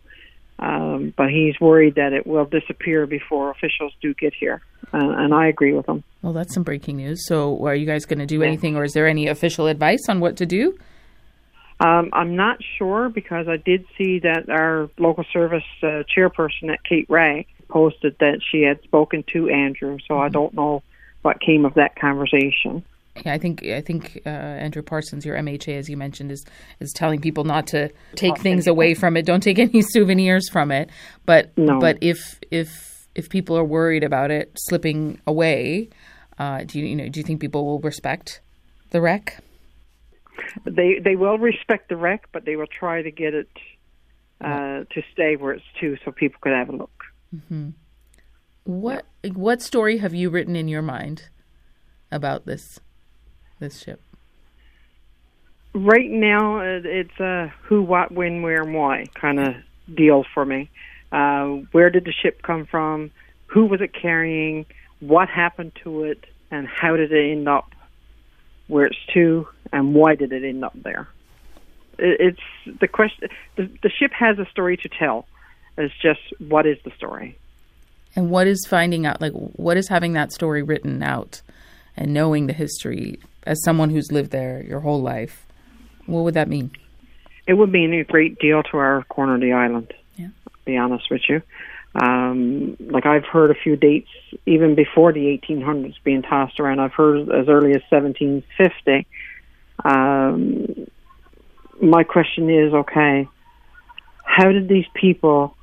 Um, but he's worried that it will disappear before officials do get here, uh, and I agree with him. Well, that's some breaking news. So, are you guys going to do anything, or is there any official advice on what to do? Um, I'm not sure because I did see that our local service uh, chairperson at Cape Ray posted that she had spoken to Andrew, so I don't know what came of that conversation. Yeah, I think I think uh, Andrew Parsons, your MHA, as you mentioned, is is telling people not to take things away from it. Don't take any (laughs) souvenirs from it. But No. but if if if people are worried about it slipping away, uh, do you you know do you think people will respect the wreck? They they will respect the wreck, but they will try to get it uh, to stay where it's to, so people could have a look. hmm What what story have you written in your mind about this this ship? Right now, it's a who, what, when, where, and why kind of deal for me. Uh, where did the ship come from? Who was it carrying? What happened to it? And how did it end up where it's to? And why did it end up there? It's the question. The, the ship has a story to tell. It's just what is the story? And what is finding out, like, what is having that story written out and knowing the history as someone who's lived there your whole life? What would that mean? It would mean a great deal to our corner of the island. Yeah. To be honest with you. Um, like I've heard a few dates even before the 1800s being tossed around. I've heard as early as 1750. Um, my question is, okay, how did these people,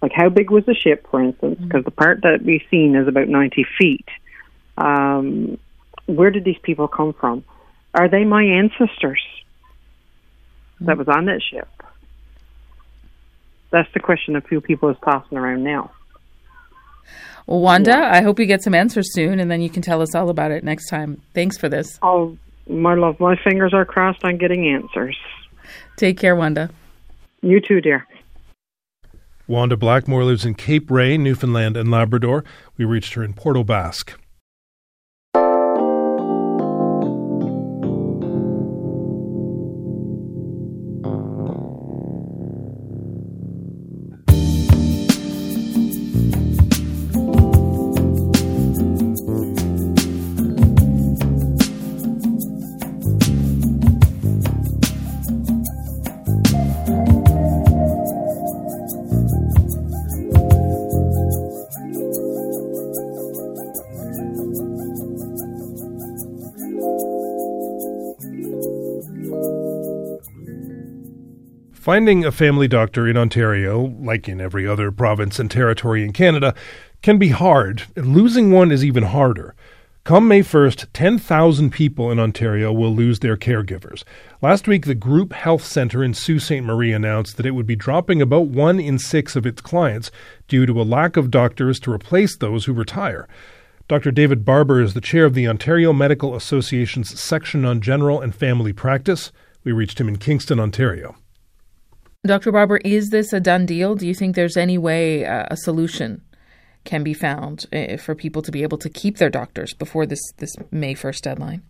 like how big was the ship, for instance? Because the part that we've seen is about 90 feet. Um, where did these people come from? Are they my ancestors that was on that ship? That's the question a few people is tossing around now. Well, Wanda, I hope you get some answers soon, and then you can tell us all about it next time. Thanks for this. Oh, my love, my fingers are crossed on getting answers. Take care, Wanda. You too, dear. Wanda Blackmore lives in Cape Ray, Newfoundland and Labrador. We reached her in Port aux Finding a family doctor in Ontario, like in every other province and territory in Canada, can be hard, losing one is even harder. Come May 1st, 10,000 people in Ontario will lose their caregivers. Last week, the Group Health Centre in Sault Ste. Marie announced that it would be dropping about one in six of its clients due to a lack of doctors to replace those who retire. Dr. David Barber is the chair of the Ontario Medical Association's section on general and family practice. We reached him in Kingston, Ontario. Dr. Barber, is this a done deal? Do you think there's any way uh, a solution can be found uh, for people to be able to keep their doctors before this, this May 1st deadline?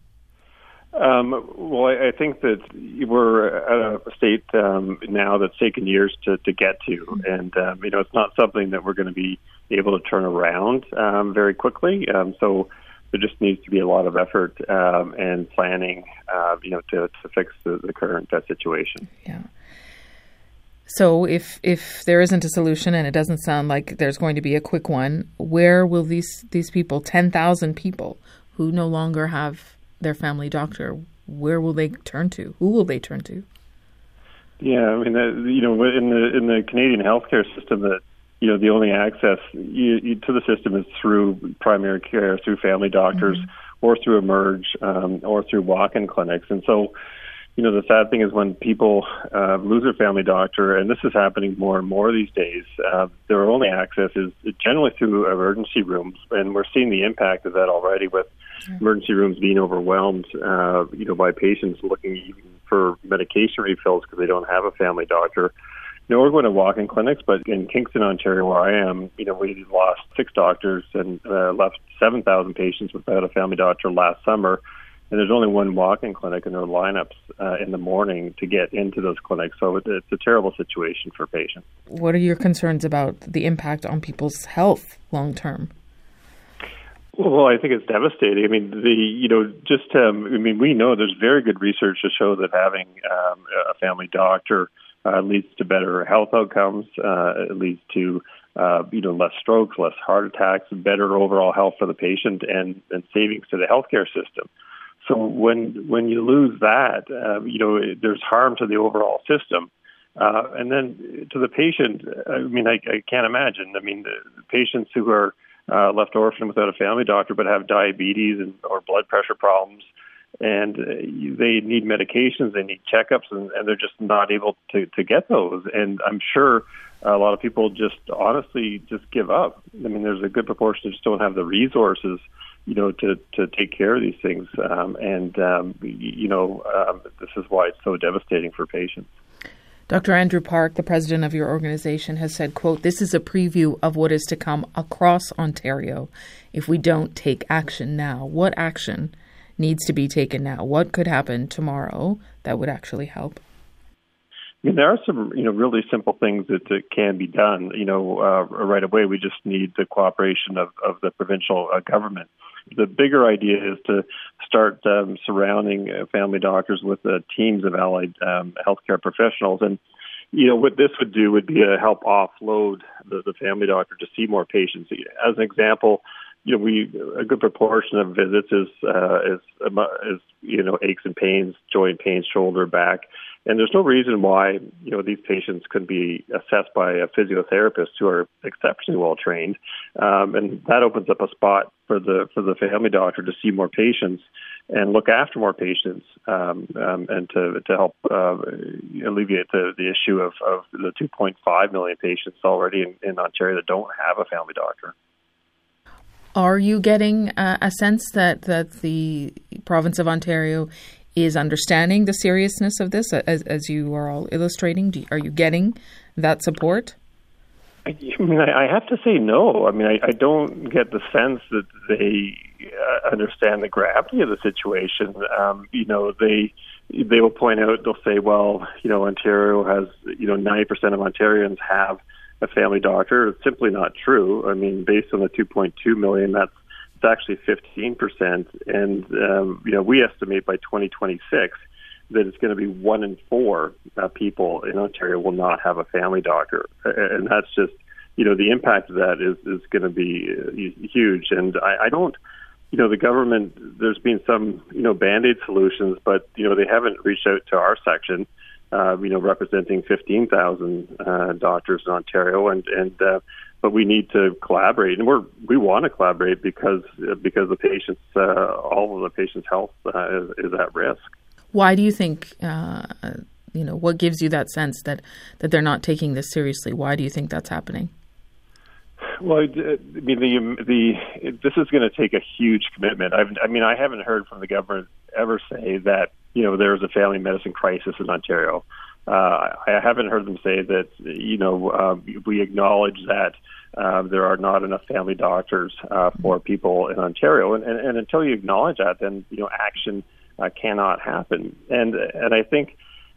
Um, well, I, I think that we're at a state um, now that's taken years to, to get to, and um, you know it's not something that we're going to be able to turn around um, very quickly. Um, so there just needs to be a lot of effort um, and planning, uh, you know, to, to fix the, the current uh, situation. Yeah. So if if there isn't a solution, and it doesn't sound like there's going to be a quick one, where will these these people, ten thousand people, who no longer have their family doctor, where will they turn to? Who will they turn to? Yeah, I mean, uh, you know, in the in the Canadian healthcare system, that you know, the only access you, you, to the system is through primary care, through family doctors, or through Emerge, um, or through walk-in clinics, and so. You know, the sad thing is when people uh, lose their family doctor, and this is happening more and more these days, uh, their only access is generally through emergency rooms, and we're seeing the impact of that already with emergency rooms being overwhelmed, uh, you know, by patients looking even for medication refills because they don't have a family doctor. You know, we're going to walk-in clinics, but in Kingston, Ontario, where I am, you know, we lost six doctors and uh, left 7,000 patients without a family doctor last summer. And there's only one walk-in clinic in their lineups uh, in the morning to get into those clinics. So it, it's a terrible situation for patients. What are your concerns about the impact on people's health long term? Well, I think it's devastating. I mean, the you know, just um, I mean, we know there's very good research to show that having um, a family doctor uh, leads to better health outcomes. Uh, it leads to uh, you know less strokes, less heart attacks, better overall health for the patient, and and savings to the healthcare system. So when when you lose that, uh, you know, there's harm to the overall system. Uh, and then to the patient, I mean, I, I can't imagine. I mean, the, the patients who are uh, left orphaned without a family doctor but have diabetes and or blood pressure problems, and uh, they need medications, they need checkups, and, and they're just not able to to get those. And I'm sure a lot of people just honestly just give up. I mean, there's a good proportion that just don't have the resources you know, to, to take care of these things. Um, and, um, you know, um, this is why it's so devastating for patients. Dr. Andrew Park, the president of your organization, has said, quote, this is a preview of what is to come across Ontario if we don't take action now. What action needs to be taken now? What could happen tomorrow that would actually help? I mean, there are some, you know, really simple things that, that can be done. You know, uh, right away, we just need the cooperation of, of the provincial uh, government. The bigger idea is to start um, surrounding uh, family doctors with uh, teams of allied um, healthcare professionals. And, you know, what this would do would be to help offload the, the family doctor to see more patients. As an example, you know, we a good proportion of visits is uh, is is you know aches and pains, joint pains, shoulder, back, and there's no reason why you know these patients could be assessed by a physiotherapist who are exceptionally well trained, um, and that opens up a spot for the for the family doctor to see more patients and look after more patients, um, um, and to to help uh, alleviate the the issue of of the 2.5 million patients already in, in Ontario that don't have a family doctor. Are you getting uh, a sense that, that the province of Ontario is understanding the seriousness of this, as, as you are all illustrating? You, are you getting that support? I, mean, I have to say no. I mean, I, I don't get the sense that they uh, understand the gravity of the situation. Um, you know, they they will point out, they'll say, well, you know, Ontario has, you know, 90% of Ontarians have a family doctor. It's simply not true. I mean, based on the 2.2 million, that's it's actually 15 percent, and um, you know we estimate by 2026 that it's going to be one in four uh, people in Ontario will not have a family doctor, and that's just you know the impact of that is is going to be uh, huge. And I, I don't you know, the government, there's been some, you know, band-aid solutions, but, you know, they haven't reached out to our section. uh, you know, representing 15,000 uh, doctors in Ontario, and and uh, but we need to collaborate, and we're we want to collaborate because because the patients, uh, all of the patients' health uh, is, is at risk. Why do you think? Uh, you know, what gives you that sense that that they're not taking this seriously? Why do you think that's happening? Well, I mean, the the this is going to take a huge commitment. I've, I mean, I haven't heard from the government ever say that you know there's a family medicine crisis in Ontario. Uh, I haven't heard them say that you know uh, we acknowledge that uh, there are not enough family doctors uh, for people in Ontario, and, and, and until you acknowledge that, then you know action uh, cannot happen. And and I think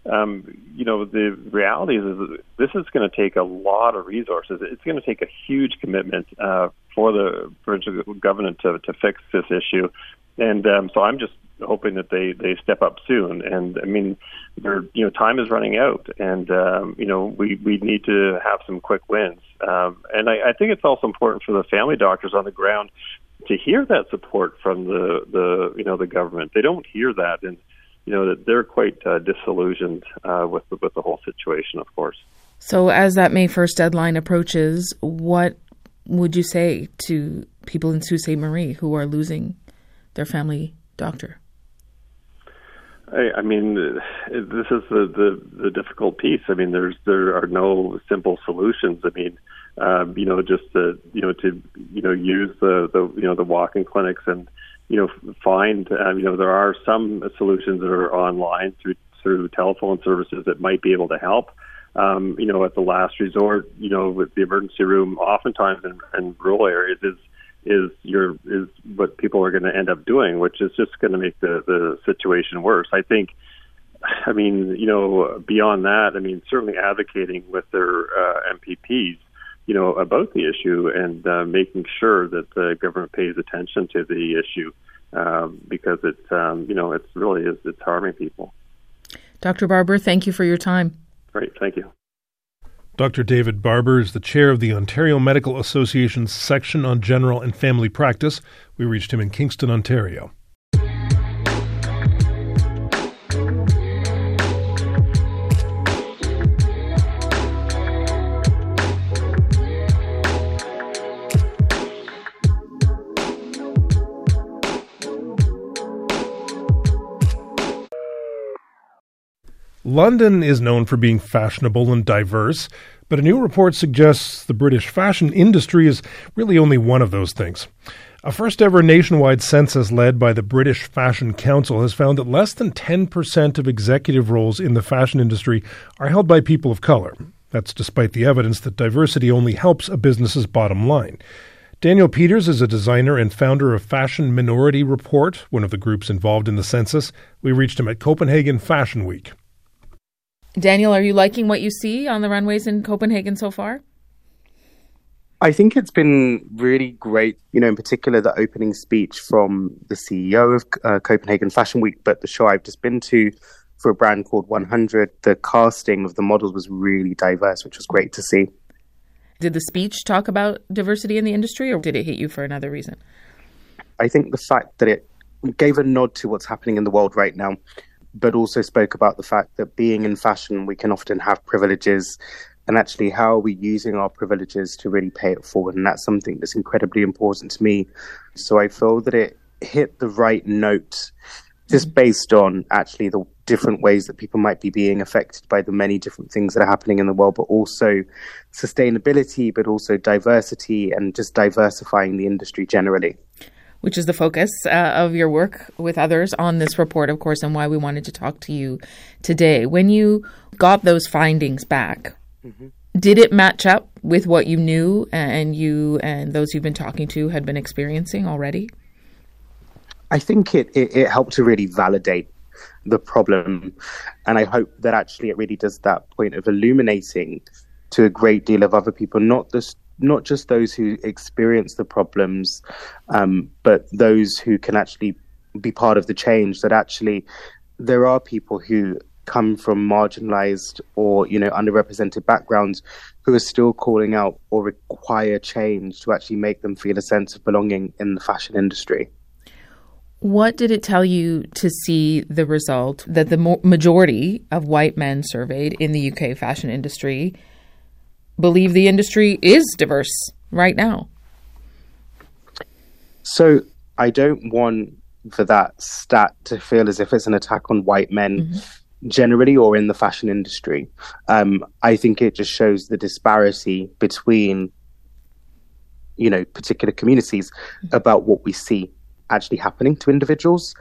um, you know, the reality is, is this is going to take a lot of resources. It's going to take a huge commitment uh, for the provincial government to, to fix this issue. And um, so I'm just hoping that they, they step up soon. And I mean, they you know, time is running out, and um, you know, we, we need to have some quick wins. Um, and I, I think it's also important for the family doctors on the ground to hear that support from the, the you know the government. They don't hear that, and you know that they're quite uh, disillusioned uh, with the, with the whole situation, of course. So, as that May first deadline approaches, what would you say to people in Sault Ste. Marie who are losing their family doctor? I, I mean, this is the, the the difficult piece. I mean, there's there are no simple solutions. I mean, um, you know, just to you know to you know use the the you know the walk-in clinics and you know, find, uh, you know, there are some solutions that are online through through telephone services that might be able to help. Um, you know, at the last resort, you know, with the emergency room, oftentimes in, in rural areas is is your is what people are going to end up doing, which is just going to make the the situation worse. I think. I mean, you know, beyond that, I mean, certainly advocating with their uh, MPPs you know, about the issue and uh, making sure that the government pays attention to the issue um, because it, um, you know, it's really is it's harming people. Dr. Barber, thank you for your time. Great, thank you. Dr. David Barber is the chair of the Ontario Medical Association's section on general and family practice. We reached him in Kingston, Ontario. London is known for being fashionable and diverse, but a new report suggests the British fashion industry is really only one of those things. A first ever nationwide census led by the British Fashion Council has found that less than 10% of executive roles in the fashion industry are held by people of color. That's despite the evidence that diversity only helps a business's bottom line. Daniel Peters is a designer and founder of Fashion Minority Report, one of the groups involved in the census. We reached him at Copenhagen Fashion Week. Daniel, are you liking what you see on the runways in Copenhagen so far? I think it's been really great, you know, in particular the opening speech from the CEO of uh, Copenhagen Fashion Week, but the show I've just been to for a brand called 100, the casting of the models was really diverse, which was great to see. Did the speech talk about diversity in the industry or did it hit you for another reason? I think the fact that it gave a nod to what's happening in the world right now but also spoke about the fact that being in fashion, we can often have privileges. And actually, how are we using our privileges to really pay it forward? And that's something that's incredibly important to me. So I feel that it hit the right note just mm-hmm. based on actually the different ways that people might be being affected by the many different things that are happening in the world, but also sustainability, but also diversity and just diversifying the industry generally which is the focus uh, of your work with others on this report, of course, and why we wanted to talk to you today. When you got those findings back, mm-hmm. did it match up with what you knew and you and those you've been talking to had been experiencing already? I think it, it, it helped to really validate the problem. And I hope that actually it really does that point of illuminating to a great deal of other people, not just not just those who experience the problems, um, but those who can actually be part of the change. That actually there are people who come from marginalized or you know underrepresented backgrounds who are still calling out or require change to actually make them feel a sense of belonging in the fashion industry. What did it tell you to see the result that the majority of white men surveyed in the UK fashion industry believe the industry is diverse right now? So I don't want for that stat to feel as if it's an attack on white men mm-hmm. generally or in the fashion industry. Um, I think it just shows the disparity between, you know, particular communities mm-hmm. about what we see actually happening to individuals.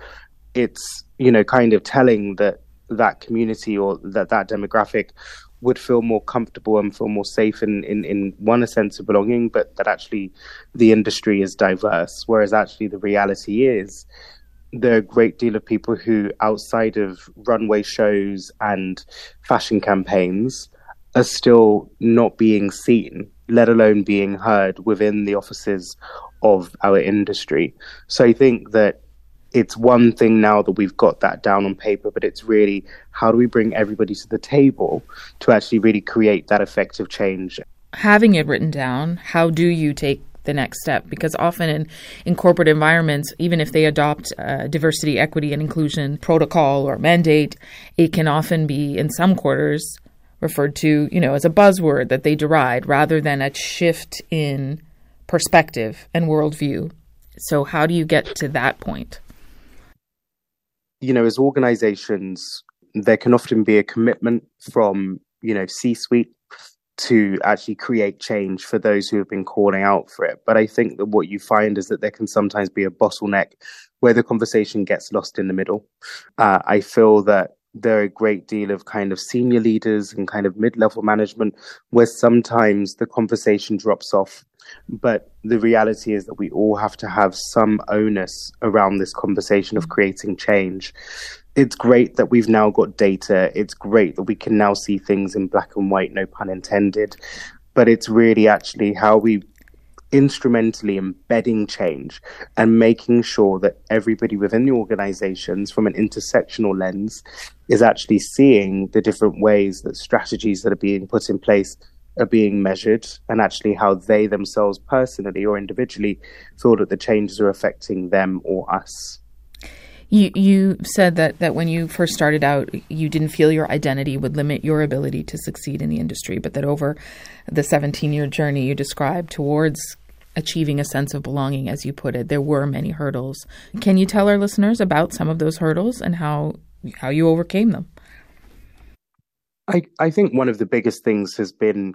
It's, you know, kind of telling that that community or that that demographic would feel more comfortable and feel more safe in, in, in one a sense of belonging, but that actually the industry is diverse. Whereas actually the reality is there are a great deal of people who outside of runway shows and fashion campaigns are still not being seen, let alone being heard within the offices of our industry. So I think that it's one thing now that we've got that down on paper, but it's really how do we bring everybody to the table to actually really create that effective change? Having it written down, how do you take the next step? Because often in, in corporate environments, even if they adopt a diversity, equity, and inclusion protocol or mandate, it can often be in some quarters referred to, you know, as a buzzword that they deride rather than a shift in perspective and worldview. So, how do you get to that point? You know, as organizations, there can often be a commitment from, you know, C suite to actually create change for those who have been calling out for it. But I think that what you find is that there can sometimes be a bottleneck where the conversation gets lost in the middle. Uh, I feel that there are a great deal of kind of senior leaders and kind of mid level management where sometimes the conversation drops off but the reality is that we all have to have some onus around this conversation of creating change. It's great that we've now got data. It's great that we can now see things in black and white, no pun intended. but it's really actually how we instrumentally embedding change and making sure that everybody within the organizations from an intersectional lens is actually seeing the different ways that strategies that are being put in place are being measured and actually how they themselves personally or individually feel that the changes are affecting them or us. You you said that that when you first started out, you didn't feel your identity would limit your ability to succeed in the industry, but that over the 17 year journey you described towards achieving a sense of belonging, as you put it, there were many hurdles. Can you tell our listeners about some of those hurdles and how how you overcame them? I, I think one of the biggest things has been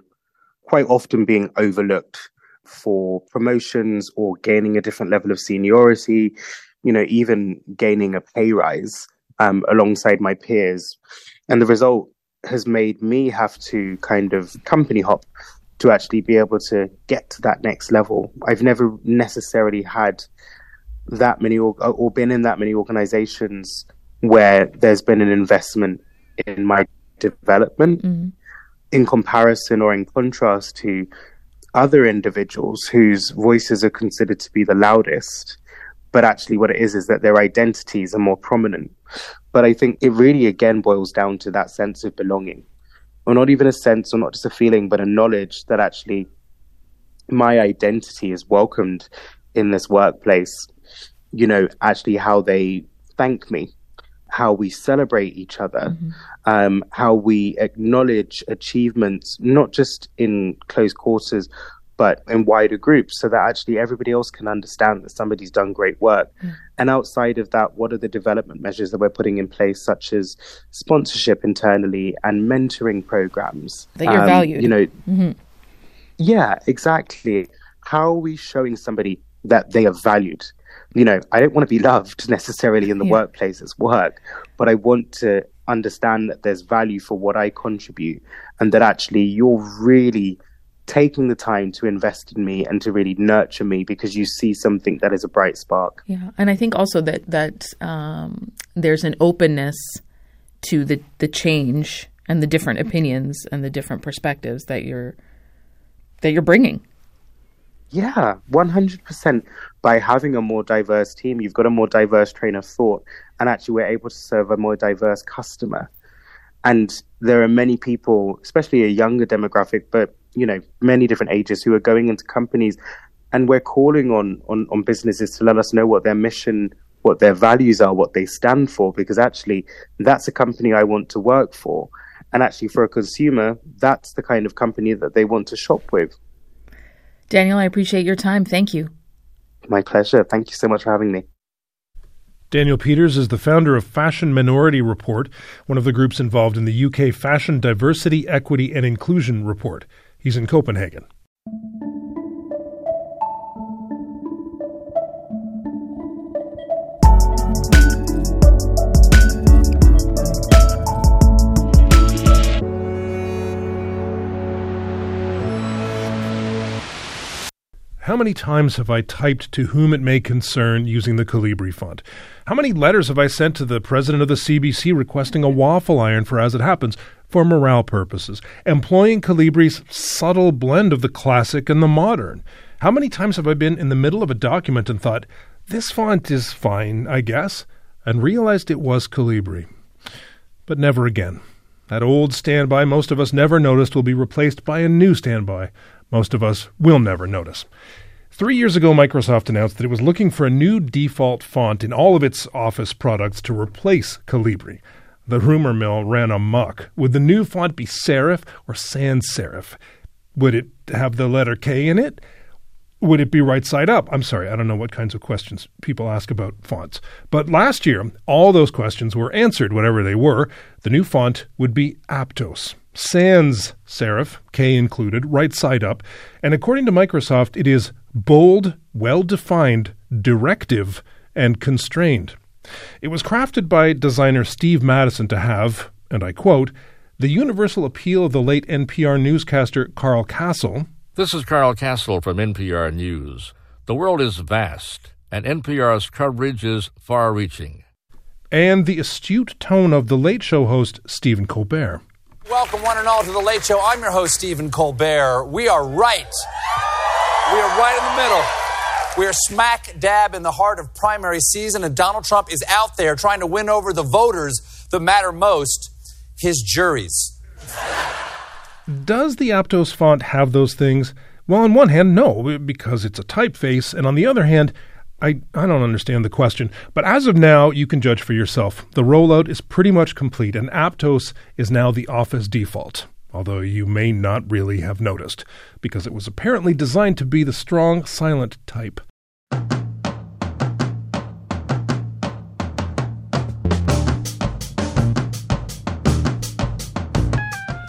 quite often being overlooked for promotions or gaining a different level of seniority you know, even gaining a pay rise um, alongside my peers. And the result has made me have to kind of company hop to actually be able to get to that next level. I've never necessarily had that many or, or been in that many organizations where there's been an investment in my development mm-hmm. In comparison or in contrast to other individuals whose voices are considered to be the loudest but actually what it is is that their identities are more prominent. But I think it really again boils down to that sense of belonging, or not even a sense, or not just a feeling, but a knowledge that actually my identity is welcomed in this workplace. You know, actually how they thank me, how we celebrate each other, mm-hmm. um, how we acknowledge achievements, not just in close quarters, but in wider groups so that actually everybody else can understand that somebody's done great work. Mm. And outside of that, what are the development measures that we're putting in place, such as sponsorship internally and mentoring programs? That you're um, valued. You know, mm-hmm. yeah, exactly. How are we showing somebody that they are valued? You know, I don't want to be loved (laughs) necessarily in the yeah. workplace as work, but I want to understand that there's value for what I contribute and that actually you're really taking the time to invest in me and to really nurture me because you see something that is a bright spark. Yeah, and I think also that that um, there's an openness to the the change and the different opinions and the different perspectives that you're that you're bringing. Yeah, one hundred percent. By having a more diverse team, you've got a more diverse train of thought, and actually, we're able to serve a more diverse customer. And there are many people, especially a younger demographic, but you know many different ages who are going into companies and we're calling on, on on businesses to let us know what their mission what their values are what they stand for because actually that's a company i want to work for and actually for a consumer that's the kind of company that they want to shop with daniel i appreciate your time thank you my pleasure thank you so much for having me Daniel Peters is the founder of Fashion Minority Report, one of the groups involved in the UK Fashion Diversity, Equity and Inclusion Report. He's in Copenhagen. How many times have I typed to whom it may concern using the Calibri font? How many letters have I sent to the president of the CBC requesting a waffle iron for as it happens? for morale purposes, employing Calibri's subtle blend of the classic and the modern. How many times have I been in the middle of a document and thought, this font is fine, I guess, and realized it was Calibri? But never again. That old standby most of us never noticed will be replaced by a new standby most of us will never notice. Three years ago, Microsoft announced that it was looking for a new default font in all of its Office products to replace Calibri. The rumor mill ran amok. Would the new font be serif or sans serif? Would it have the letter K in it? Would it be right side up? I'm sorry, I don't know what kinds of questions people ask about fonts. But last year, all those questions were answered, whatever they were. The new font would be Aptos. Sans serif, K included, right side up. And according to Microsoft, it is bold, well defined, directive, and constrained. It was crafted by designer Steve Matteson to have, and I quote, the universal appeal of the late NPR newscaster Carl Kasell. This is Carl Kasell from NPR News. The world is vast, and NPR's coverage is far reaching. And the astute tone of the late show host Stephen Colbert. Welcome, one and all, to the Late Show. I'm your host, Stephen Colbert. We are right. We are right in the middle. We are smack dab in the heart of primary season, and Donald Trump is out there trying to win over the voters that matter most his juries. Does the Aptos font have those things? Well, on one hand, no, because it's a typeface, and on the other hand, I, I don't understand the question. But as of now, you can judge for yourself. The rollout is pretty much complete, and Aptos is now the Office default although you may not really have noticed, because it was apparently designed to be the strong silent type.